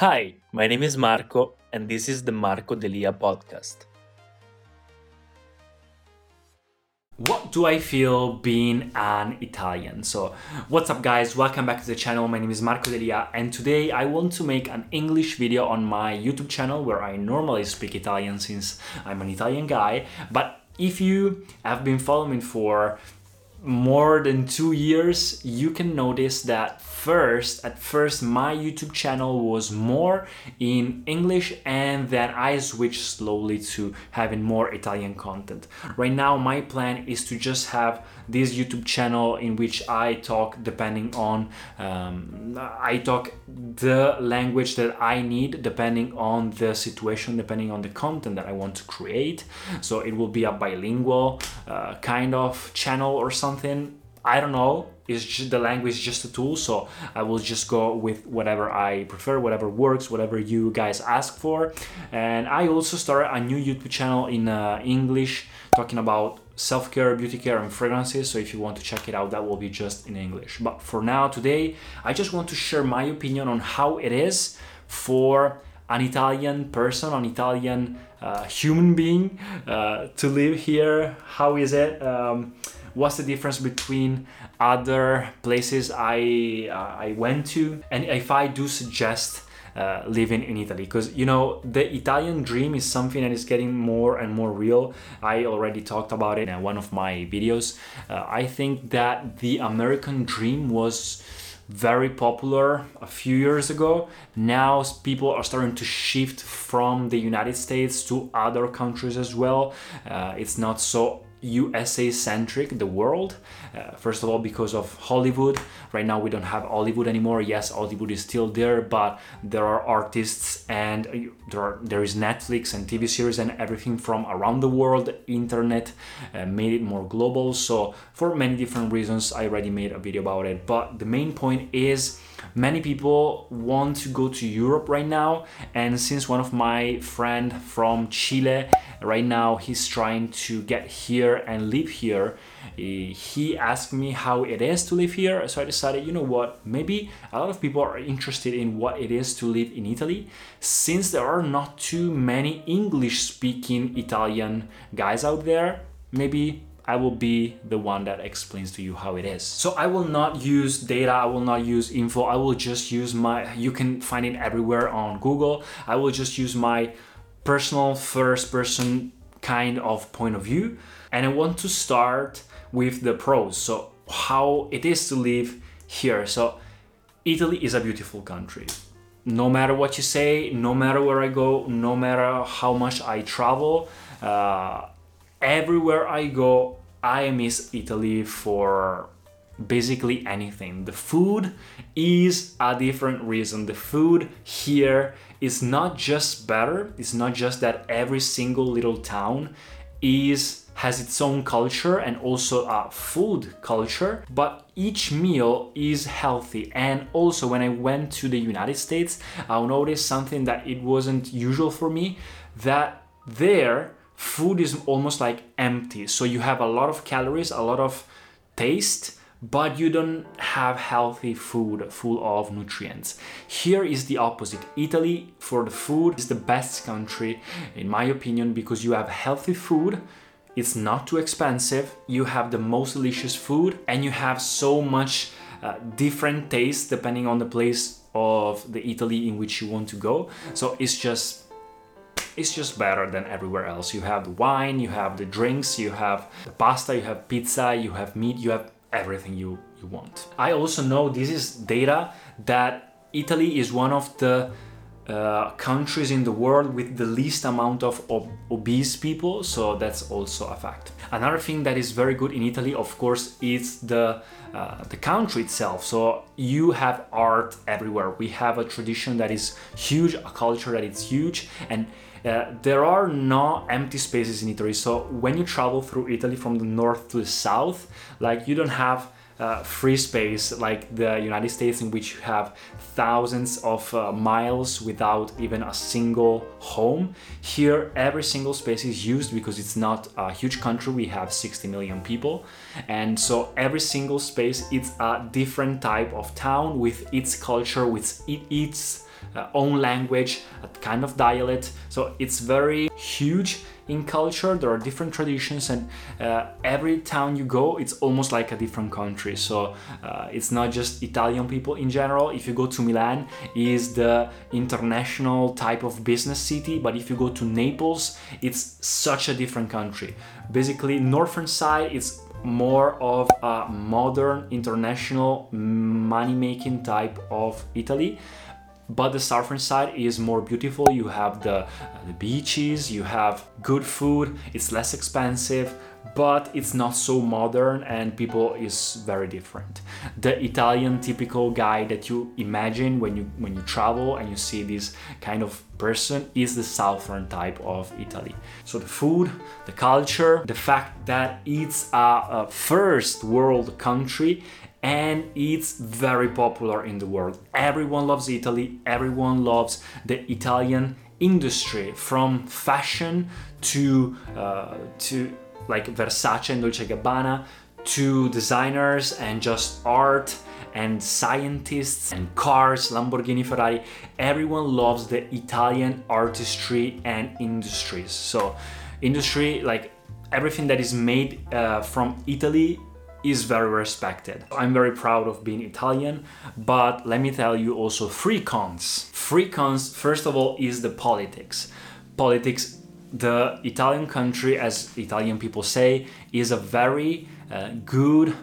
Hi, my name is Marco, and this is the Marco Delia podcast. What do I feel being an Italian? So, what's up, guys? Welcome back to the channel. My name is Marco Delia, and today I want to make an English video on my YouTube channel where I normally speak Italian since I'm an Italian guy. But if you have been following for more than two years, you can notice that first, at first, my YouTube channel was more in English, and then I switched slowly to having more Italian content. Right now, my plan is to just have this YouTube channel in which I talk depending on um, I talk the language that I need depending on the situation, depending on the content that I want to create. So it will be a bilingual uh, kind of channel or something. I don't know. It's just the language is just a tool, so I will just go with whatever I prefer, whatever works, whatever you guys ask for. And I also started a new YouTube channel in uh, English talking about self care, beauty care, and fragrances. So if you want to check it out, that will be just in English. But for now, today, I just want to share my opinion on how it is for an Italian person, an Italian uh, human being uh, to live here. How is it? Um, what's the difference between other places I uh, I went to, and if I do suggest uh, living in Italy because you know the Italian dream is something that is getting more and more real. I already talked about it in one of my videos. Uh, I think that the American dream was very popular a few years ago. Now people are starting to shift from the United States to other countries as well. Uh, it's not so USA centric, the world. Uh, first of all, because of Hollywood. Right now, we don't have Hollywood anymore. Yes, Hollywood is still there, but there are artists and uh, there are there is Netflix and TV series and everything from around the world. Internet uh, made it more global. So for many different reasons, I already made a video about it. But the main point is many people want to go to Europe right now, and since one of my friend from Chile right now he's trying to get here and live here eh, he asked me how it is to live here so i decided you know what maybe a lot of people are interested in what it is to live in italy since there are not too many english speaking italian guys out there maybe I will be the one that explains to you how it is. So I will not use data, I will not use info, I will just use my, you can find it everywhere on Google. I will just use my personal first person kind of point of view. And I want to start with the pros. So, how it is to live here. So, Italy is a beautiful country. No matter what you say, no matter where I go, no matter how much I travel, uh, everywhere I go, I miss Italy for basically anything. The food is a different reason. The food here is not just better, it's not just that every single little town is has its own culture and also a food culture, but each meal is healthy. And also when I went to the United States, I noticed something that it wasn't usual for me that there food is almost like empty. So you have a lot of calories, a lot of taste, but you don't have healthy food full of nutrients. Here is the opposite. Italy, for the food, is the best country, in my opinion, because you have healthy food. It's not too expensive. You have the most delicious food, and you have so much uh, different tastes depending on the place of the Italy in which you want to go. So it's just it's just better than everywhere else. You have the wine, you have the drinks, you have the pasta, you have pizza, you have meat, you have everything you, you want. I also know this is data that Italy is one of the uh, countries in the world with the least amount of ob- obese people, so that's also a fact. Another thing that is very good in Italy, of course, is the uh, the country itself. So you have art everywhere. We have a tradition that is huge, a culture that is huge, and uh, there are no empty spaces in Italy. So when you travel through Italy from the north to the south, like you don't have uh, free space like the United States, in which you have thousands of uh, miles without even a single home. Here, every single space is used because it's not a huge country. We have 60 million people, and so every single space it's a different type of town with its culture, with its uh, own language, a kind of dialect. So it's very huge in culture. There are different traditions, and uh, every town you go, it's almost like a different country. So uh, it's not just Italian people in general. If you go to Milan, is the international type of business city, but if you go to Naples, it's such a different country. Basically, northern side is more of a modern international money making type of Italy but the southern side is more beautiful. You have the, uh, the beaches you have good food it's less expensive but it's not so modern and people is very different. The italian typical guy that you imagine when you when you travel and you see this kind of person is the southern type of italy. So the food the culture the fact that it's a, a first world country and it's very popular in the world. Everyone loves Italy, everyone loves the Italian industry from fashion to uh, to like Versace and Dolce Gabbana to designers and just art and scientists and cars, Lamborghini, Ferrari. Everyone loves the Italian artistry and industries. So, industry like everything that is made uh, from Italy is very respected. I'm very proud of being Italian, but let me tell you also three cons. Three cons, first of all, is the politics. Politics, the Italian country, as Italian people say, is a very uh, good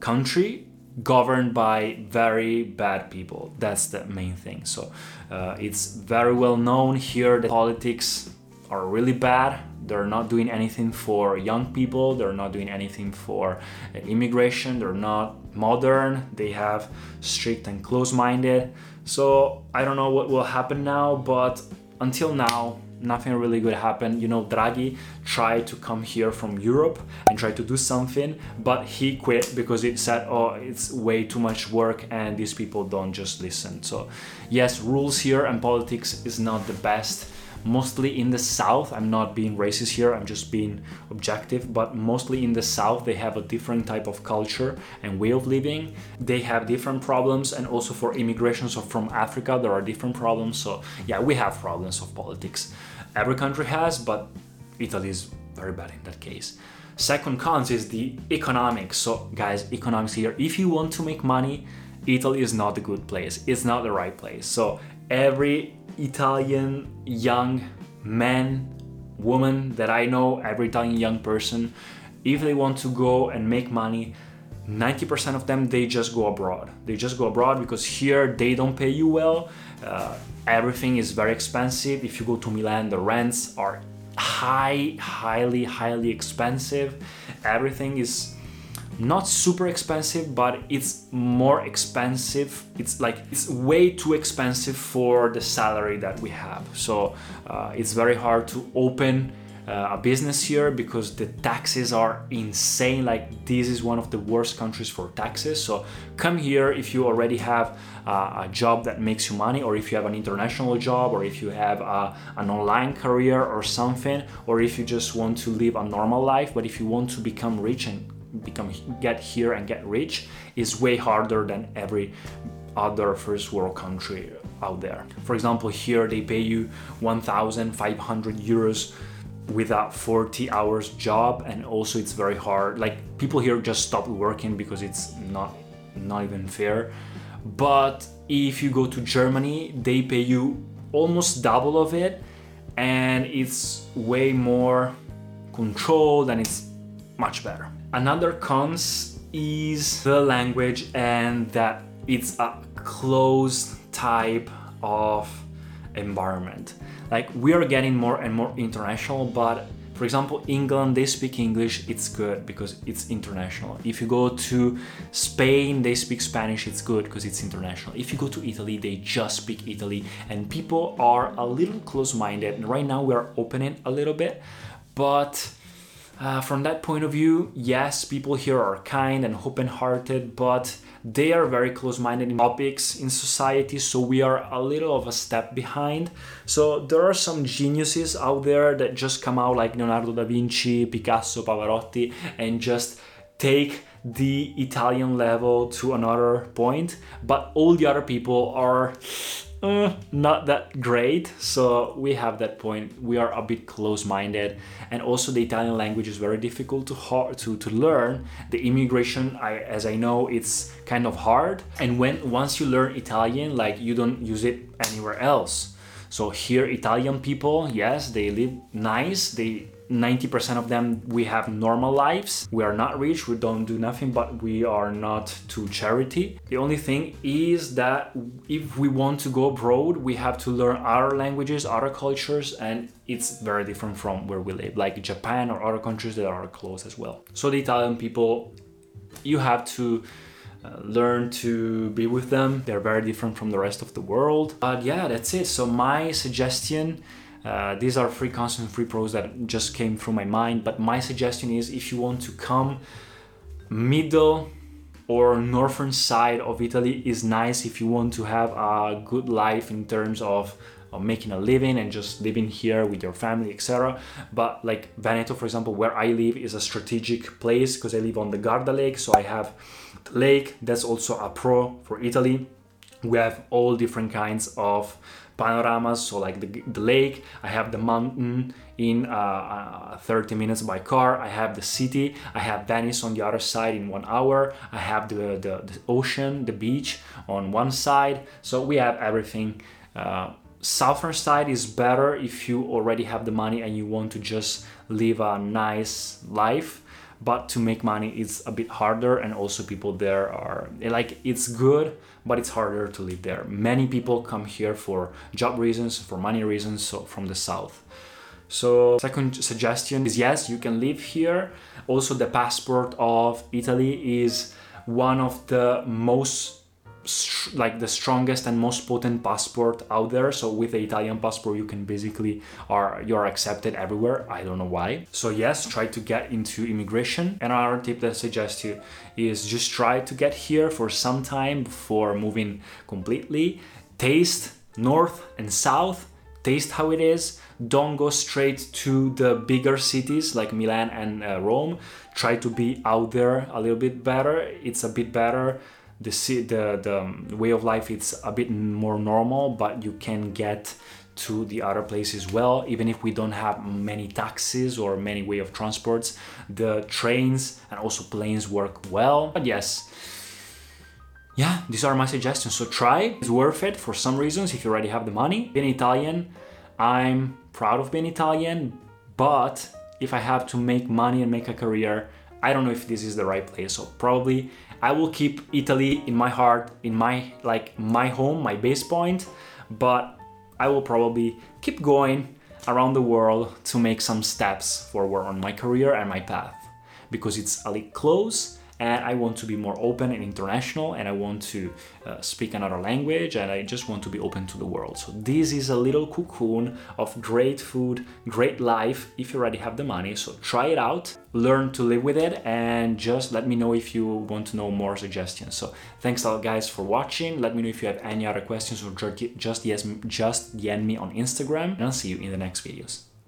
country governed by very bad people. That's the main thing. So uh, it's very well known here that politics are really bad they're not doing anything for young people they're not doing anything for uh, immigration they're not modern they have strict and close-minded. So i don't know what will happen now but until now nothing really good happened. You know draghi tried to come here from europe and try to do something but he quit because he said oh it's way too much work and these people don't just listen. So yes rules here and politics is not the best mostly in the south. I'm not being racist here i'm just being objective but mostly in the south they have a different type of culture and way of living. They have different problems and also for immigration so from africa there are different problems. So yeah we have problems of politics every country has but italy is very bad in that case. Second cons is the economics. So guys economics here. If you want to make money italy is not a good place. It's not the right place. So every Italian young man, woman that I know, every Italian young person, if they want to go and make money, 90% of them they just go abroad. They just go abroad because here they don't pay you well. Uh, everything is very expensive. If you go to Milan, the rents are high, highly, highly expensive. Everything is not super expensive but it's more expensive. It's like it's way too expensive for the salary that we have. So uh, it's very hard to open uh, a business here because the taxes are insane. Like this is one of the worst countries for taxes. So come here if you already have uh, a job that makes you money or if you have an international job or if you have uh, an online career or something or if you just want to live a normal life. But if you want to become rich and become get here and get rich is way harder than every other first world country out there. For example, here they pay you 1,500 euros with a 40 hours job, and also it's very hard. Like people here just stop working because it's not not even fair. But if you go to Germany, they pay you almost double of it, and it's way more controlled and it's much better. Another cons is the language and that it's a closed type of environment. Like we are getting more and more international, but for example, England, they speak English, it's good because it's international. If you go to Spain, they speak Spanish, it's good because it's international. If you go to Italy, they just speak Italy, and people are a little close minded. Right now, we are opening a little bit, but uh, from that point of view, yes, people here are kind and open hearted, but they are very close minded in topics in society, so we are a little of a step behind. So there are some geniuses out there that just come out like Leonardo da Vinci, Picasso, Pavarotti, and just take the Italian level to another point, but all the other people are uh, not that great. So we have that point. We are a bit close-minded, and also the Italian language is very difficult to to, to learn. The immigration, I, as I know, it's kind of hard. And when once you learn Italian, like you don't use it anywhere else. So here, Italian people, yes, they live nice. They 90% of them we have normal lives. We are not rich we don't do nothing but we are not to charity. The only thing is that if we want to go abroad we have to learn other languages other cultures and it's very different from where we live like japan or other countries that are close as well. So the italian people you have to uh, learn to be with them. They're very different from the rest of the world. But yeah that's it. So my suggestion uh, these are free cons and free pros that just came through my mind. But my suggestion is if you want to come middle or northern side of Italy is nice if you want to have a good life in terms of, of making a living and just living here with your family, etc. But like Veneto, for example, where I live is a strategic place because I live on the Garda Lake, so I have the lake. That's also a pro for Italy. We have all different kinds of panoramas so like the, the lake i have the mountain in uh, uh, 30 minutes by car i have the city i have venice on the other side in one hour i have the, the, the ocean the beach on one side. So we have everything uh, southern side is better if you already have the money and you want to just live a nice life but to make money is a bit harder and also people there are like it's good but it's harder to live there. Many people come here for job reasons for money reasons so from the south. So second suggestion is yes you can live here. Also the passport of italy is one of the most like the strongest and most potent passport out there. So with the italian passport you can basically are you're accepted everywhere. I don't know why. So yes try to get into immigration. And another tip that i suggest you is just try to get here for some time before moving completely. Taste north and south. Taste how it is. Don't go straight to the bigger cities like milan and uh, rome. Try to be out there a little bit better. It's a bit better the the the way of life it's a bit more normal but you can get to the other place as well. Even if we don't have many taxis or many way of transports the trains and also planes work well. But yes. Yeah these are my suggestions. So try. It's worth it for some reasons if you already have the money. Being italian i'm proud of being italian but if i have to make money and make a career i don't know if this is the right place so probably I will keep Italy in my heart, in my like my home, my base point, but I will probably keep going around the world to make some steps forward on my career and my path because it's a little close and I want to be more open and international and I want to uh, speak another language and I just want to be open to the world. So this is a little cocoon of great food, great life if you already have the money. So try it out, learn to live with it and just let me know if you want to know more suggestions. So thanks a lot guys for watching. Let me know if you have any other questions or just just DM me on Instagram and I'll see you in the next videos.